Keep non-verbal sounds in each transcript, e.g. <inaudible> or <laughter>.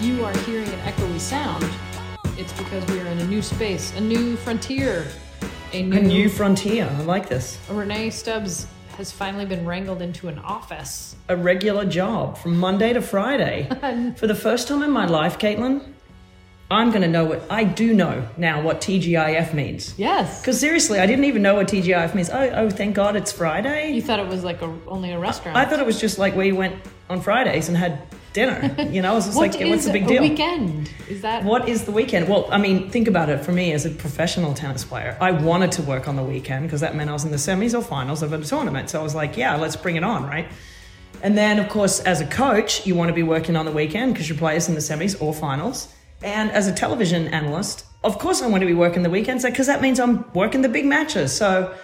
If you are hearing an echoey sound, it's because we are in a new space, a new frontier, a new, A new frontier. I like this. Rennae Stubbs has finally been wrangled into an office. A regular job from Monday to Friday. <laughs> For the first time in my life, Caitlin, I'm going to know what I do know now what TGIF means. Yes. Because seriously, I didn't even know what TGIF means. Oh, oh, thank God it's Friday. You thought it was like a, only a restaurant. I thought it was just like we went on Fridays and had dinner. You know, it was just What like, what's the big deal? weekend? Is that What is the weekend? Well, I mean, think about it. For me, as a professional tennis player, I wanted to work on the weekend because that meant I was in the semis or finals of a tournament. So I was like, yeah, let's bring it on, right? And then, of course, as a coach, you want to be working on the weekend because your players in the semis or finals. And as a television analyst, of course, I want to be working the weekends because that means I'm working the big matches. So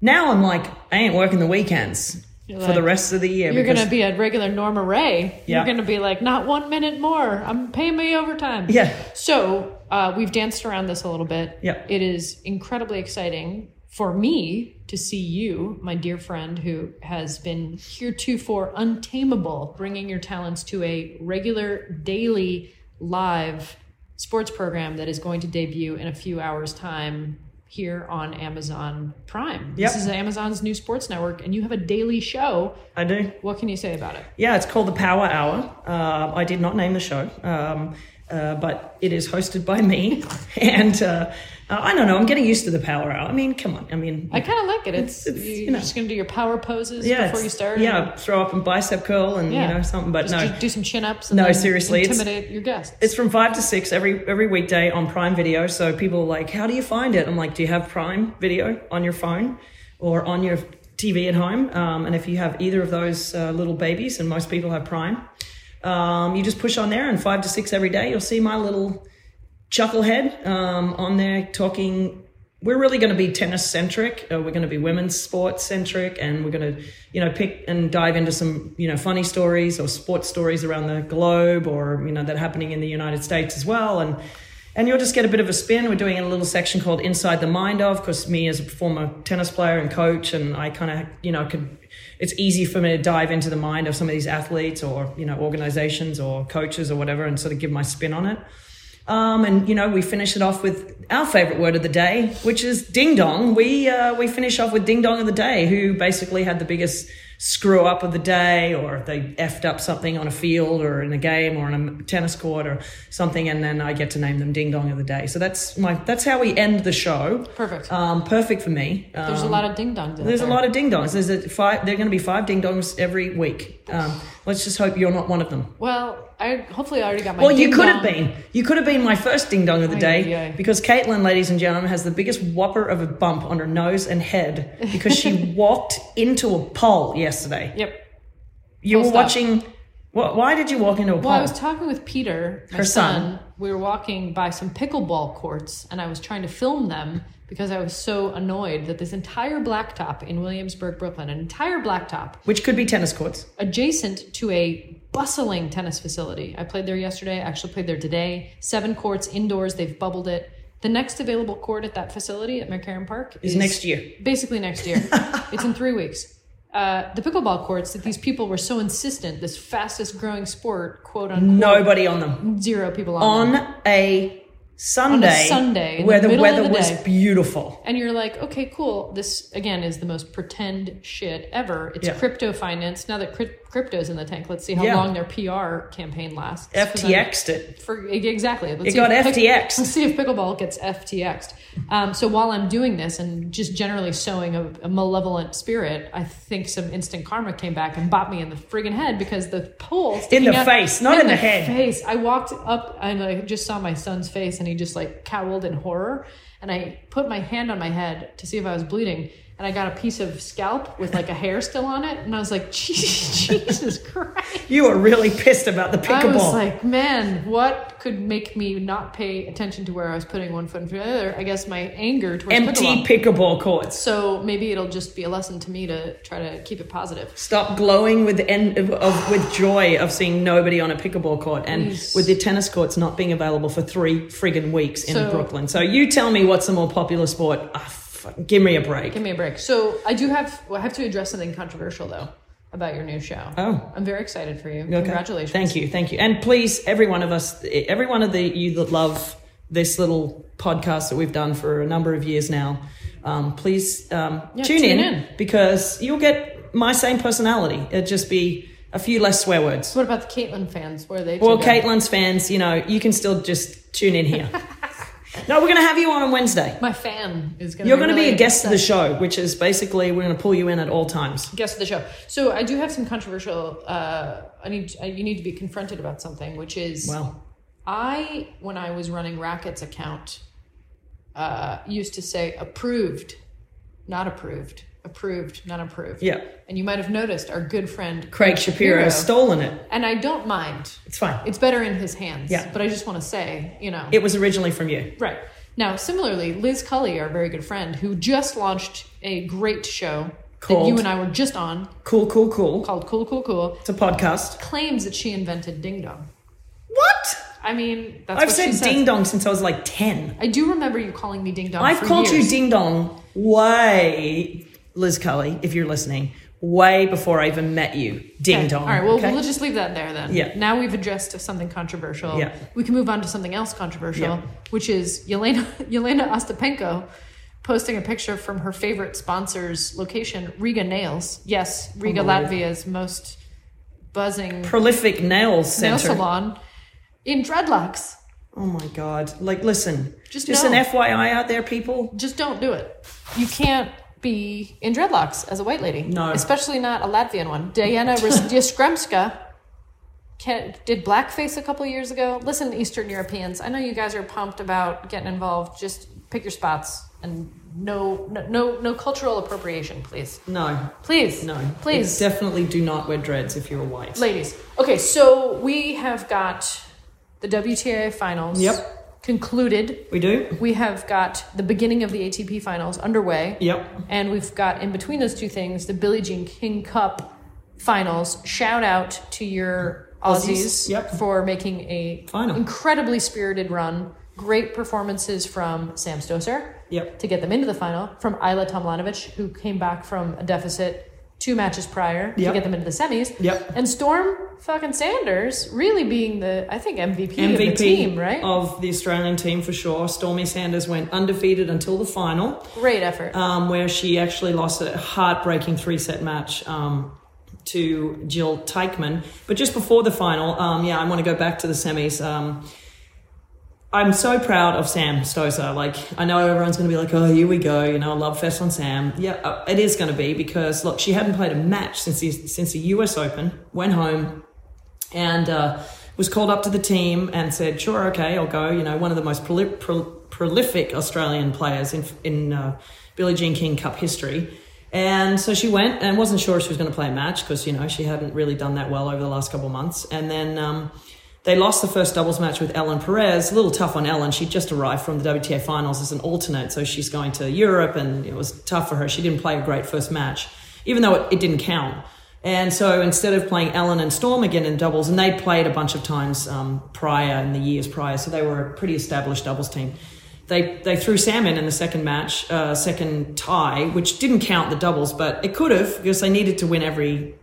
now I'm like, I ain't working the weekends You're for the rest of the year. You're going to be a regular Norma Rae. Yeah. You're going to be like, not one minute more. I'm paying me overtime. Yeah. So uh, we've danced around this a little bit. Yeah. It is incredibly exciting for me to see you, my dear friend, who has been heretofore untamable, bringing your talents to a regular daily live sports program that is going to debut in a few hours' time here on Amazon Prime. Yep. This is Amazon's new sports network, and you have a daily show. I do. What can you say about it? Yeah, it's called the Power Hour. Uh, I did not name the show, um, uh, but it is hosted by me. <laughs> And uh, uh, I don't know, I'm getting used to the Power Hour. I mean, come on. I mean, I kind of like it. It's, It's- you're you know. just going to do your power poses yeah, before you start. Yeah, throw up a bicep curl and Yeah. you know something. But no, do, do some chin ups. No, seriously, it's- intimidate your guests. it's from five to six every every weekday on Prime Video. So people are like, "How do you find it?" I'm like, "Do you have Prime Video on your phone or on your TV at home?" Um, and if you have either of those uh, little babies, and most people have Prime, um, you just push on there, and five to six every day, you'll see my little chucklehead um, on there talking. We're really going to be tennis centric. Uh, we're going to be women's sports centric, and we're going to, you know, pick and dive into some, you know, funny stories or sports stories around the globe, or you know, that happening in the United States as well. And and you'll just get a bit of a spin. We're doing a little section called Inside the Mind of, because me as a former tennis player and coach, and I kind of, you know, could. It's easy for me to dive into the mind of some of these athletes or you know organizations or coaches or whatever, and sort of give my spin on it. Um, and you know, we finish it off with our favorite word of the day, which is ding dong. We uh, we finish off with ding dong of the day, who basically had the biggest screw up of the day, or they effed up something on a field or in a game or on a tennis court or something, and then I get to name them ding dong of the day. So that's my that's how we end the show. Perfect. Um, perfect for me. Um, There's a lot of ding dongs. there's a lot of ding dongs. There's a five. There are going to be five ding dongs every week. Um, let's just hope you're not one of them. Well, I hopefully I already got my. Well, you could have been. You could have been my first ding dong of the Ay, day ay, ay. because Caitlin, ladies and gentlemen, has the biggest whopper of a bump on her nose and head because she <laughs> walked into a pole yesterday. Yep. You Full were stop. watching. Wh- Why did you walk into a pole? Well, I was talking with Peter, Her son. son. We were walking by some pickleball courts, and I was trying to film them because I was so annoyed that this entire blacktop in Williamsburg, Brooklyn, an entire blacktop Which could be tennis courts. adjacent to a bustling tennis facility. I played there yesterday. I actually played there today. Seven courts indoors. They've bubbled it. The next available court at that facility at McCarren Park Is next year. Basically next year. <laughs> it's in three weeks. uh, the pickleball courts that these people were so insistent, this fastest growing sport, quote unquote, Nobody on them. zero people on, them. On a Sunday, Sunday, where the the, weather the was beautiful. And you're like, okay, cool. This again is the most pretend shit ever. It's Yeah. crypto finance. Now that crypto's in the tank, let's see how Yeah. long their PR campaign lasts. FTX'd it. For exactly, let's It got pick- FTX'd. Let's see if pickleball gets FTX'd. Um, so while I'm doing this and just generally sowing a, a malevolent spirit, I think some instant karma came back and bought me in the friggin' head because the pole in the out- face, not in the head. Face. I walked up and I just saw my son's face and he just like cowled in horror. And I put my hand on my head to see if I was bleeding. And I got a piece of scalp with like a hair still on it. And I was like, <laughs> Jesus, Jesus Christ. You were really pissed about the pickleball. I was like, man, what could make me not pay attention to where I was putting one foot in front of the other? I guess my anger towards Empty pickleball. pickleball courts. so maybe it'll just be a lesson to me to try to keep it positive. Stop glowing with en- of, of with joy of seeing nobody on a pickleball court, and Please. with the tennis courts not being available for three friggin' weeks in So- Brooklyn. So you tell me what's the more popular sport? Give me a break. Give me a break. So I do have, well, I have to address something controversial though about your new show. Oh. I'm very excited for you. Okay. Congratulations. Thank you, thank you, and please, every one of us, every one of the you that love this little podcast that we've done for a number of years now, um, please um, Yeah, tune, tune in, in. because you'll get my same personality. It'd just be a few less swear words. What about the Caitlin fans? Where are they? Well? Caitlin's fans, you know, you can still just tune in here. <laughs> no, we're going to have you on on Wednesday. My fan is going to You're going to be a guest of the show, which is basically we're going to pull you in at all times. guest of the show. So I do have some controversial. Uh, I need I, you need to be confronted about something, which is Well, I when I was running Racquet's account, uh, used to say approved, not approved, approved, not approved. Yeah. And you might have noticed our good friend Craig Shapiro has stolen it. and I don't mind. It's fine. It's better in his hands. Yeah. But I just want to say, you know, It was originally from you. Right. Now, similarly, Liz Cully, our very good friend, who just launched a great show that you and I were just on Cool, cool, cool. called Cool Cool Cool, It's a podcast. claims that she invented Ding Dong. What? I mean, that's what she said. I've said ding dong since I was like 10. I do remember you calling me Ding Dong. I've called you ding dong way, Liz Cully, if you're listening, way before I even met you. Ding Okay. dong. All right, well, okay? we'll just leave that there then. Yeah. Now we've addressed something controversial. Yeah. We can move on to something else controversial, Yeah. which is Jelena, <laughs> Jelena Ostapenko posting a picture from her favorite sponsor's location, Riga Nails. Yes, Riga, Latvia's most buzzing Prolific nails nail center. salon in dreadlocks. Oh my god! Like, listen, Just just an FYI out there, people. Just don't do it. You can't be in dreadlocks as a white lady. No. Especially not a Latvian one. Dayana Yastremska <laughs> did blackface a couple years ago. Listen, Eastern Europeans, I know you guys are pumped about getting involved. Just pick your spots and no, no, no, no cultural appropriation, please. No, Please. no, Please. definitely do not wear dreads if you're a white. Ladies. Okay, so we have got the WTA finals Yep. Concluded. we do. We have got the beginning of the ATP finals underway. Yep. And we've got in between those two things the Billie Jean King Cup finals. Shout out to your Aussies, Aussies, yep. for making a Final. incredibly spirited run. Great performances from Sam Stosur Yep. to get them into the final, from Ajla Tomljanovic, who came back from a deficit two matches prior to get them into the semis. Yep. And Storm fucking Sanders really being the, I think, MVP, of the team, right? of the Australian team for sure. Stormy Sanders went undefeated until the final. Great effort. um, where she actually lost a heartbreaking three set match um, to Jil Teichmann. But just before the final, um, yeah, I want to go back to the semis. I'm so proud of Sam Stosur. Like, I know everyone's going to be like, oh, here we go, you know, love fest on Sam. Yeah, uh, it is going to be because, look, she hadn't played a match since the, since the US Open, went home, and uh, was called up to the team and said, "Sure, okay, I'll go." You know, one of the most proli- pro- prolific Australian players in in uh, Billie Jean King Cup history. And so she went and wasn't sure she was going to play a match because you know she hadn't really done that well over the last couple of months. And then um, they lost the first doubles match with Ellen Perez. A little tough on Ellen. She just arrived from the WTA finals as an alternate, so she's going to Europe, and it was tough for her. She didn't play a great first match, even though it, it didn't count. And so instead of playing Ellen and Storm again in doubles, and they'd played a bunch of times um, prior in the years prior, so they were a pretty established doubles team. they they threw Sam in in the second match, uh, second tie, which didn't count the doubles, but it could have because they needed to win every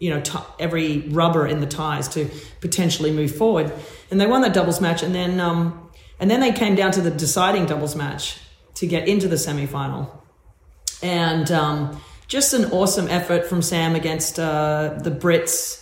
you know t- every rubber in the ties to potentially move forward, and they won that doubles match, and then um, and then they came down to the deciding doubles match to get into the semi final, and um, just an awesome effort from Sam against uh, the Brits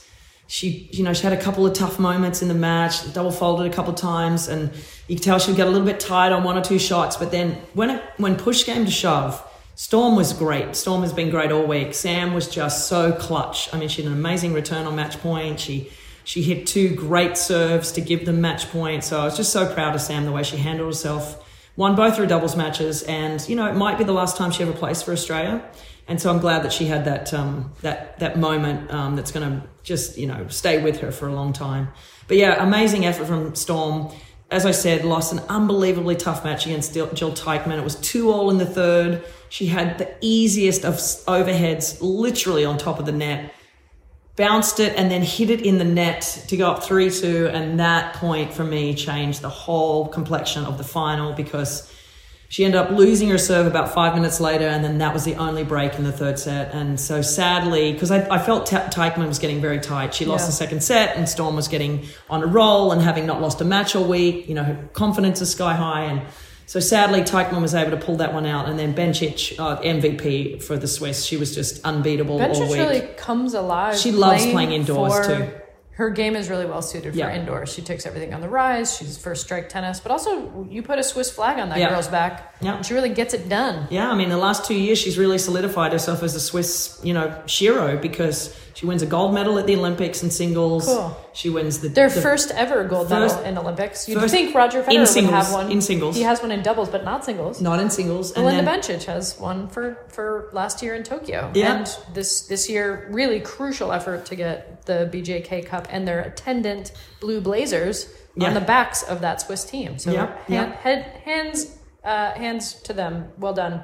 she, you know, she had a couple of tough moments in the match, double folded a couple of times, and you could tell she'd get a little bit tired on one or two shots. But then when it, when push came to shove, Storm was great. Storm has been great all week. Sam was just so clutch. I mean, she had an amazing return on match point. She she hit two great serves to give them match point. So I was just so proud of Sam the way she handled herself. Won both her doubles matches, and you know it might be the last time she ever plays for Australia and so I'm glad that she had that um, that that moment um, that's going to just you know stay with her for a long time. But yeah, amazing effort from Storm. As I said, lost an unbelievably tough match against Jil Teichmann. It was two all in the third. She had the easiest of overheads, literally on top of the net. Bounced it and then hit it in the net to go up 3 2. And that point for me changed the whole complexion of the final because she ended up losing her serve about five minutes later, and then that was the only break in the third set. And so sadly, because I, I, felt T- was getting very tight. She lost yeah. the second set, and Storm was getting on a roll and having not lost a match all week. You know, her confidence is sky high. And so sadly, Teichmann was able to pull that one out. And then Bencic, uh, MVP for the Swiss, she was just unbeatable Bencic all week. really comes alive. She loves playing indoors for- too her game is really well suited for Yeah. indoors. She takes everything on the rise. She's first strike tennis, but also you put a Swiss flag on that Yeah. girl's back. Yeah. she really gets it done. Yeah, I mean, the last two years, she's really solidified herself as a Swiss, you know, Shiro because she wins a gold medal at the Olympics in singles. Cool. She wins the Their the- first ever gold First- medal in Olympics. You'd think Roger Federer would have one in singles. He has one in doubles, but not singles. not in singles. And Belinda then, Bencic has one for, for last year in Tokyo. Yeah. And this this year, really crucial effort to get the BJK Cup and their attendant blue blazers Yeah. on the backs of that Swiss team. So Yeah, hand, yeah. head, hands uh, hands to them. Well done.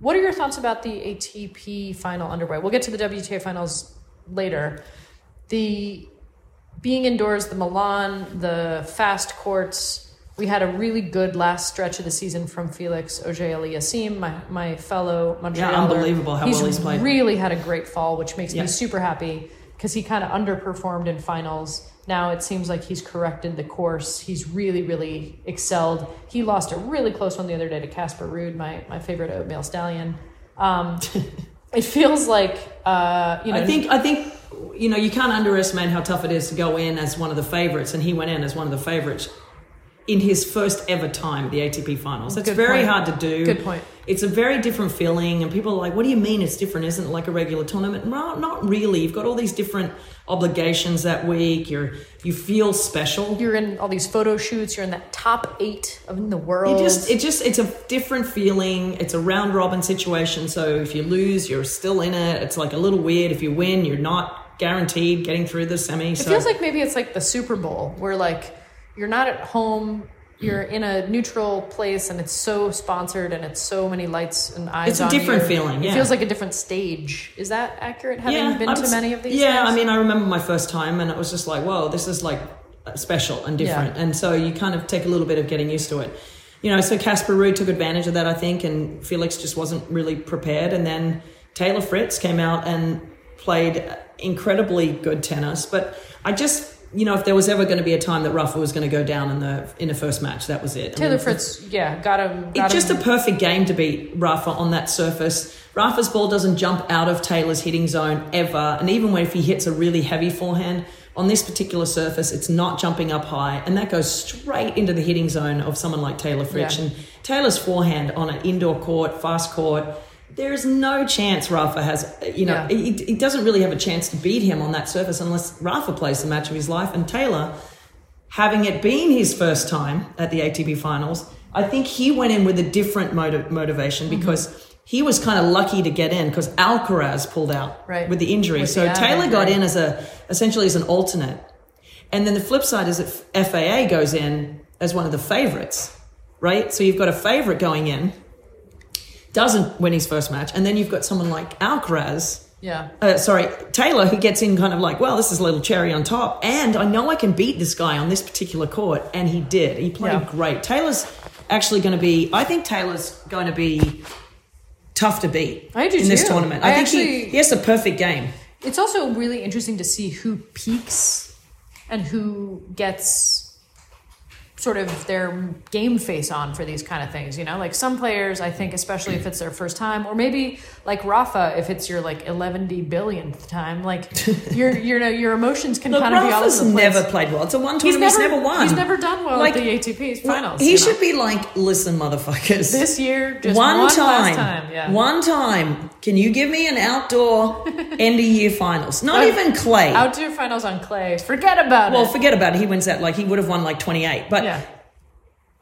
What are your thoughts about the ATP final underway? We'll get to the WTA finals later. The being indoors, the Milan, the fast courts. We had a really good last stretch of the season from Felix Auger Aliassime, my, my fellow Montrealer. unbelievable how he's well he's played. really had a great fall, which makes Yeah. me super happy because he kind of underperformed in finals. Now it seems like he's corrected the course. He's really, really excelled. He lost a really close one the other day to Casper Ruud, my, my favorite oatmeal stallion. Um, <laughs> it feels like, uh, you know, I think I think you know you can't underestimate how tough it is to go in as one of the favorites, and he went in as one of the favorites in his first ever time at the ATP finals. That's Good very point. hard to do. Good point. It's a very different feeling, and people are like, "What do you mean it's different? Isn't it like a regular tournament?" No, not really. You've got all these different obligations that week. You're you feel special. you're in all these photo shoots. You're in that top eight of the world. It just it just it's a different feeling. It's a round robin situation. So if you lose, you're still in it. It's like a little weird. If you win, you're not guaranteed getting through the semi. It feels like maybe it's like the Super Bowl, where like you're not at home, you're in a neutral place, and it's so sponsored, and it's so many lights and eyes. It's a different you. feeling, It feels like a different stage. Is that accurate? Having been I to many of these. Yeah, things? I mean, I remember my first time, and it was just like, whoa, this is like special and different. Yeah. And so you kind of take a little bit of getting used to it. You know, so Casper Ruud took advantage of that, I think, and Felix just wasn't really prepared. And then Taylor Fritz came out and played incredibly good tennis. But I just, you know, if there was ever going to be a time that Rafa was going to go down in the in the first match, that was it. I Taylor mean, Fritz, yeah, got him. Got it's just a perfect game to beat Rafa on that surface. Rafa's ball doesn't jump out of Taylor's hitting zone ever. And even when if he hits a really heavy forehand, on this particular surface, it's not jumping up high. And that goes straight into the hitting zone of someone like Taylor Fritz. Yeah. And Taylor's forehand on an indoor court, fast court, there is no chance Rafa has, you know, Yeah. he, he doesn't really have a chance to beat him on that surface unless Rafa plays the match of his life. And Taylor, having it been his first time at the ATP finals, I think he went in with a different motiv- motivation Mm-hmm. because he was kind of lucky to get in because Alcaraz pulled out Right. with the injury. With so the Taylor got right. in as a essentially as an alternate. And then the flip side is that FAA goes in as one of the favorites, right? So you've got a favorite going in, doesn't win his first match, and then you've got someone like Alcaraz yeah. uh, sorry, Taylor, who gets in kind of like, well, this is a little cherry on top. And I know I can beat this guy on this particular court. And he did. He played Yeah. great. Taylor's actually going to be. I think Taylor's going to be tough to beat I do in this tournament. I I, think he, he has the perfect game. It's also really interesting to see who peaks and who gets sort of their game face on for these kind of things. You know, like some players, I think, especially if it's their first time, or maybe like Rafa, if it's your like 11 billionth time, like <laughs> your your know your emotions can Look, kind of be all over the place. never played well. It's a one He's tournament. He's never, never, won. He's never done well Like, at the ATP finals. He should know? be like, listen, motherfuckers. this year just one, one, time, time. Yeah. one time. Can you give me an outdoor <laughs> end of year finals? Not even clay. Outdoor finals on clay. Forget about well, it. Well forget about it. He wins that. Like he would have won like twenty eight. But yeah.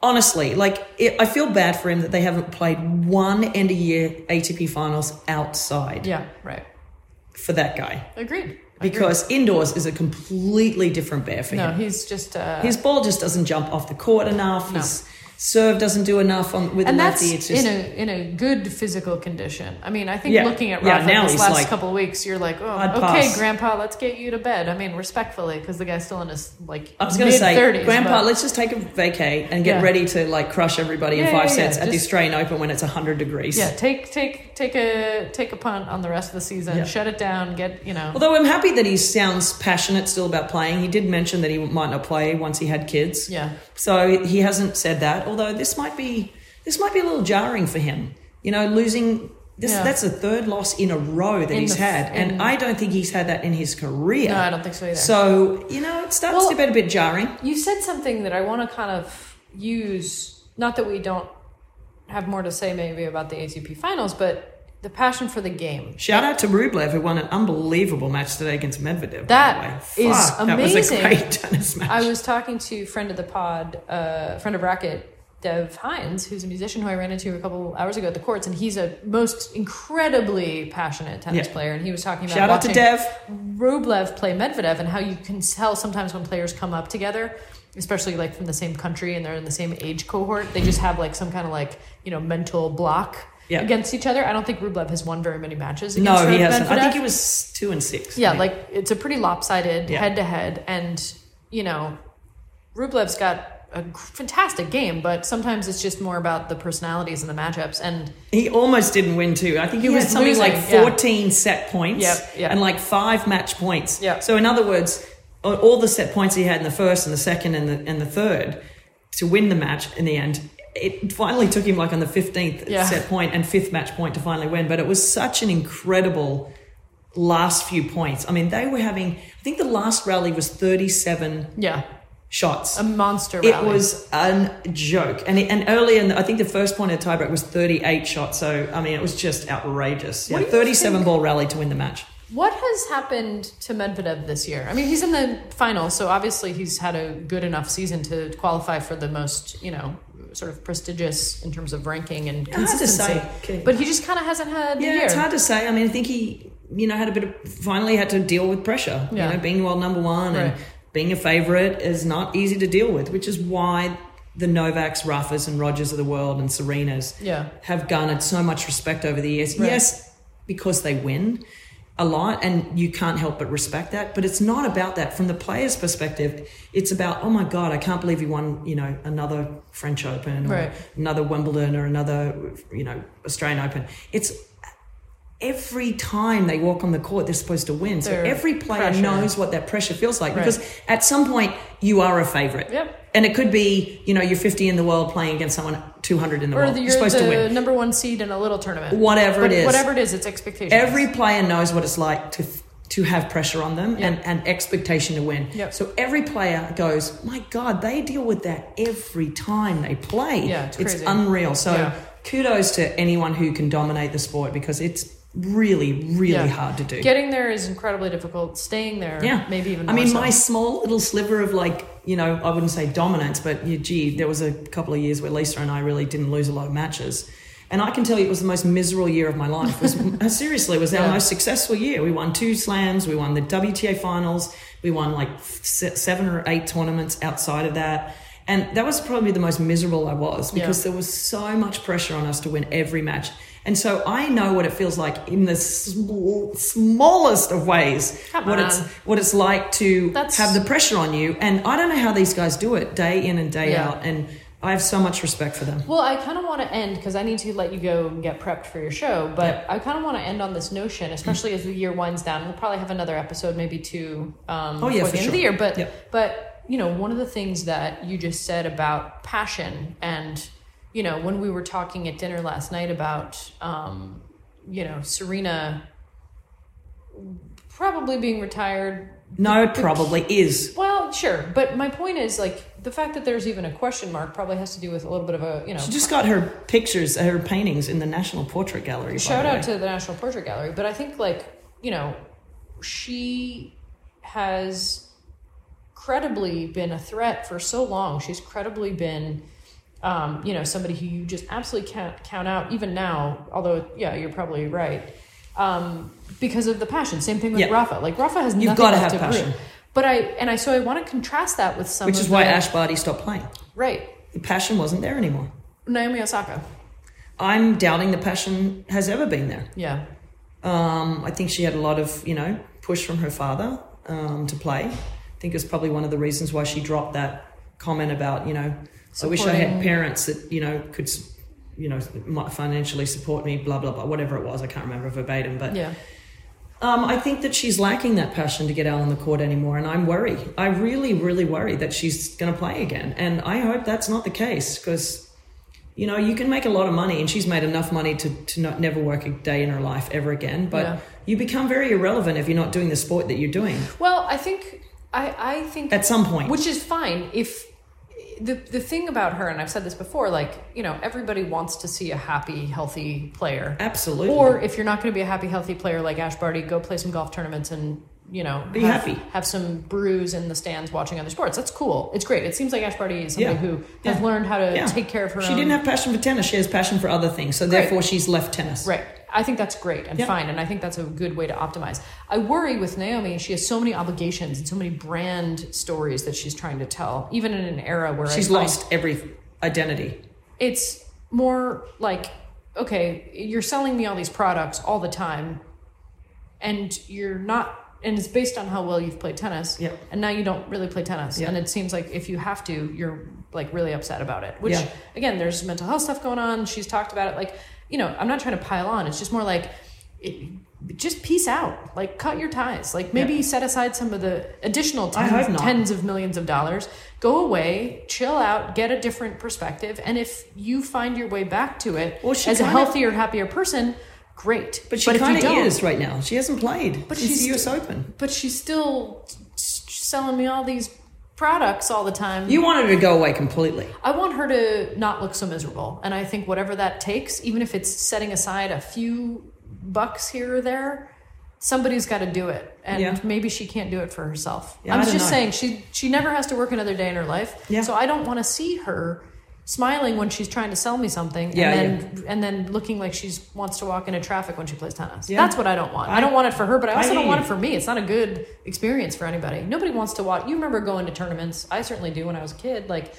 Honestly, like it, I feel bad for him that they haven't played one end of year ATP finals outside Yeah. Right. for that guy Agreed. because indoors is a completely different bear for No, him. he's just uh, His ball just doesn't jump off the court enough. No. His serve doesn't do enough on with and the that's lefty. It's just in a in a good physical condition. I mean, I think Yeah. looking at Yeah, Rafa now this last like, couple of weeks, you're like, oh, I'd okay, pass. Grandpa, let's get you to bed. I mean, respectfully, because the guy's still in his like I was going to mid say. Grandpa, let's just take a vacay and get Yeah. ready to like crush everybody in five yeah, sets yeah. at the Australian Open when it's hundred degrees. yeah, take take take a take a punt on the rest of the season. Yeah. Shut it down. Get you know. Although I'm happy that he sounds passionate still about playing. He did mention that he might not play once he had kids. yeah. So he hasn't said that. Although this might be this might be a little jarring for him. You know, losing this Yeah. that's the third loss in a row that In he's the- had, in- and I don't think he's had that in his career. No, I don't think so either. So you know, it starts Well- to get a bit jarring. You said something that I want to kind of use. Not that we don't have more to say maybe about the ATP finals, but the passion for the game. Shout out to Rublev who won an unbelievable match today against Medvedev. That by the way. is Fuck, That was amazing. a great <laughs> tennis match. I was talking to friend of the pod, uh, friend of Racquet, Dev Hynes, who's a musician who I ran into a couple hours ago at the courts, and he's a most incredibly passionate tennis Yeah. player. And he was talking about Shout out to Dev. Rublev play Medvedev and how you can tell sometimes when players come up together, especially like from the same country and they're in the same age cohort, they just have like some kind of like you know mental block. Yeah. Against each other, I don't think Rublev has won very many matches. Against No, he Medvedev. hasn't. I think he was two and six. Yeah, think. like it's a pretty lopsided head to head, and you know, Rublev's got a fantastic game, but sometimes it's just more about the personalities and the matchups. And He almost didn't win too. I think he, was something like yeah. 14 set points Yep, yep. and like five match points. Yep. So in other words, all the set points he had in the first and the second and the and the third to win the match in the end. It finally took him like on the 15th Yeah. set point and fifth match point to finally win, but it was such an incredible last few points. I mean, they were having I think the last rally was 37 yeah, shots. a monster. It was a joke, and it, and earlier, in the, I think the first point of the tiebreak was thirty-eight shots. So I mean, it was just outrageous. Yeah, What do you thirty-seven think- ball rally to win the match. What has happened to Medvedev this year? I mean, he's in the final, so obviously he's had a good enough season to qualify for the most, you know, sort of prestigious in terms of ranking and Hard to consistency. say. Okay. But he just kind of hasn't had Yeah, it's hard to say. I mean, I think he, you know, had a bit of finally had to deal with pressure. Yeah. You know, being world number one and Right. Being a favorite is not easy to deal with, which is why the Novaks, Rafas, and Rogers of the world and Serenas Yeah. have garnered so much respect over the years. Right. Yes, because they win a lot and you can't help but respect that but it's not about that from the player's perspective it's about oh my god i can't believe he won you know another french open or Right. another wimbledon or another you know australian open it's every time they walk on the court they're supposed to win so every player pressure. knows what that pressure feels like Right. because at some point you are a favorite Yep. and it could be you know you're 50 in the world playing against someone 200 in the or world you're you're supposed to win. the number one seed in a little tournament. Whatever But it is. Whatever it is, it's expectations. Every player knows what it's like to to have pressure on them Yeah. and, and expectation to win. Yep. So every player goes, my God, they deal with that every time they play. Yeah, it's crazy. unreal. So Yeah. kudos to anyone who can dominate the sport because it's really, really Yeah. hard to do. Getting there is incredibly difficult. Staying there, yeah, maybe even. I mean, so. my small little sliver of like, you know, I wouldn't say dominance, but yeah, gee, there was a couple of years where Lisa and I really didn't lose a lot of matches. And I can tell you, it was the most miserable year of my life. It was, <laughs> seriously, it was our Yeah. most successful year. We won two slams, we won the WTA finals, we won like se- seven or eight tournaments outside of that. And that was probably the most miserable I was because Yeah. there was so much pressure on us to win every match. And so I know what it feels like in the small, smallest of ways. Come what it's what it's like to That's- have the pressure on you. And I don't know how these guys do it day in and day Yeah. out. And I have so much respect for them. Well, I kind of want to end because I need to let you go and get prepped for your show. But I kind of want to end on this notion, especially as the year winds down. We'll probably have another episode, maybe two, um, Oh, yeah, before for the end sure. of the year. But Yep. but you know, one of the things that you just said about passion, and you know, when we were talking at dinner last night about, um, you know, Serena probably being retired No, it probably is. well, sure, but my point is like the fact that there's even a question mark probably has to do with a little bit of a you know. She just got her pictures, her paintings in the National Portrait Gallery. shout out way. to the National Portrait Gallery, but I think like you know, she has credibly been a threat for so long. She's credibly been. Um, you know, somebody who you just absolutely can't count out, even now. Although, yeah, you're probably right, um, because of the passion. Same thing with Yeah. Rafa. Like Rafa has You've nothing gotta left have to passion. prove. But I and I so I want to contrast that with some Which is why the- Ash Barty stopped playing. right The passion wasn't there anymore. Naomi Osaka. I'm doubting the passion has ever been there. Yeah. Um, I think she had a lot of, you know, push from her father um, to play. I think it's probably one of the reasons why she dropped that comment about, you know, I wish I had parents that, you know, could, you know, might financially support me, blah, blah, blah, whatever it was. I can't remember verbatim. But Yeah. um, I think that she's lacking that passion to get out on the court anymore. And I'm worried. I really, really worry that she's going to play again. And I hope that's not the case because, you know, you can make a lot of money and she's made enough money to, to not never work a day in her life ever again. But Yeah. you become very irrelevant if you're not doing the sport that you're doing Well, I think I I think at some point. which is fine if the the thing about her and I've said this before like, you know, everybody wants to see a happy, healthy player. Absolutely. Or if you're not going to be a happy, healthy player like Ash Barty, go play some golf tournaments and you know Be have, happy. Have some brews in the stands watching other sports. That's cool. It's great. It seems like Ash Barty is somebody Yeah. who has Yeah. learned how to Yeah. take care of her She own. didn't have passion for tennis. She has passion for other things. So Great. therefore, she's left tennis. Right. I think that's great and Yeah. fine. And I think that's a good way to optimize. I worry with Naomi, she has so many obligations and so many brand stories that she's trying to tell, even in an era where She's lost every identity. It's more like, okay, you're selling me all these products all the time and you're not. And it's based on how well you've played tennis. Yep. And now you don't really play tennis. Yep. And it seems like if you have to, you're like really upset about it. Which, Yeah. again, there's mental health stuff going on. She's talked about it. Like, you know, I'm not trying to pile on. It's just more like, it, just peace out. Like, cut your ties. Like, maybe Yeah. set aside some of the additional tens, tens of millions of dollars. Go away, chill out, get a different perspective. And if you find your way back to it Well, as a healthier, happier person, great. But she kind of is right now. She hasn't played. But she's the US st- Open. But she's still selling me all these products all the time. You want her to go away completely. I want her to not look so miserable. And I think whatever that takes, even if it's setting aside a few bucks here or there, somebody's got to do it. And Yeah. maybe she can't do it for herself. Yeah, I'm just know. saying she she never has to work another day in her life. Yeah. So I don't want to see her smiling when she's trying to sell me something Yeah, and then and then looking like she wants to walk into traffic when she plays tennis. Yeah. That's what I don't want. I, I- don't want it for her, but I I also hear don't want it for me. It's not a good experience for anybody. Nobody wants to watch. You remember going to tournaments? I certainly do when I was a kid. Like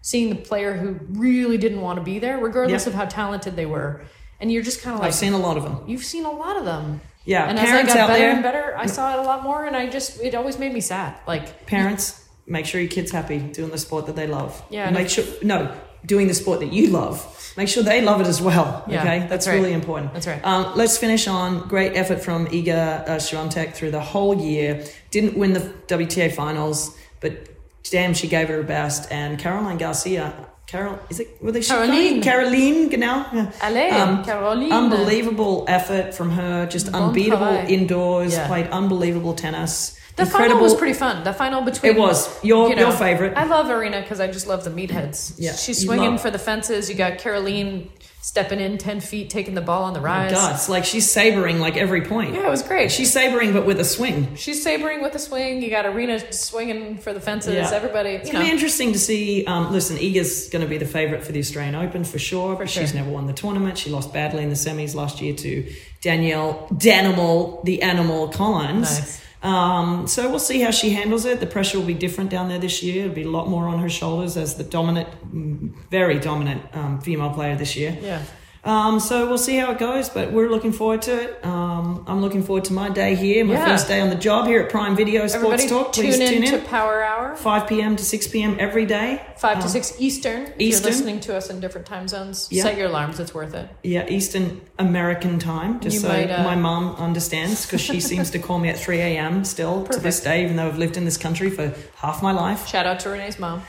seeing the player who really didn't want to be there, regardless Yeah. of how talented they were, and you're just kind of like, I've seen a lot of them. you've seen a lot of them. Yeah, and as I got better there- and better, I mm. saw it a lot more, and I just it always made me sad. Like Parents, make sure your kid's happy doing the sport that they love. Yeah, make sure no doing the sport that you love. Make sure they love it as well. Yeah, okay, that's that's, right. really important. That's right. Um, let's finish on great effort from Iga uh, Swiatek through the whole year. Didn't win the WTA finals, but damn, she gave it her best. And Caroline Garcia. Carol, is it? Were they Caroline. Caroline, genau. Allez, Caroline. Unbelievable effort from her. Just Bon unbeatable travail. indoors. Yeah. Played unbelievable tennis. The final was pretty fun. The final between It was. Your- your favorite. I love Aryna because I just love the meatheads. Yeah. she's swinging love- for the fences. You got Caroline stepping in ten feet, taking the ball on the Oh rise. God, it's like she's sabering like every point. Yeah, it was great. She's sabering, but with a swing. She's sabering with a swing. You got Aryna swinging for the fences. Yeah. Everybody, It's you going to know. be interesting to see. Um, listen, Iga's going to be the favourite for the Australian Open for sure. but sure. She's never won the tournament. She lost badly in the semis last year to Danielle Danimal, the Animal Collins. Nice. Um, so we'll see how she handles it. The pressure will be different down there this year. It'll be a lot more on her shoulders as the dominant, mm, very dominant um, female player this year. Yeah. Um, so we'll see how it goes, but we're looking forward to it. Um, I'm looking forward to my day here, my Yeah. first day on the job here at Prime Video Sports Everybody Talk. tune Please in, tune in. to Power Hour, 5 p.m. to 6 p.m. every day. 5 to Um, 6 Eastern. If Eastern. you're listening to us in different time zones, Yeah. set your alarms. It's worth it. Yeah, Eastern American time, just You so might, uh, my mom understands, because she seems to call me at 3 a.m. still to this day, even though I've lived in this country for half my life. Shout out to Rennae's mom.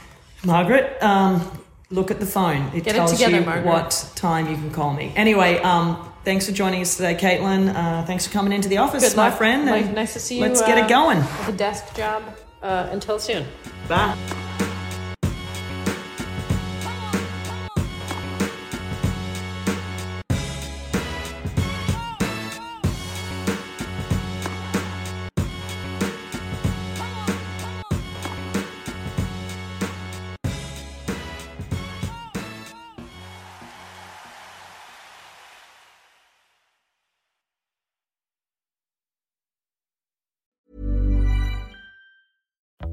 Margaret, um, look at the phone. It Get it tells together, you Margaret. what time you can call me. Anyway, um, thanks for joining us today, Caitlin. Uh, thanks for coming into the office, Good my luck. friend. Mike, nice to see you. Let's get uh, it going. With a desk job. Uh, until soon. Bye.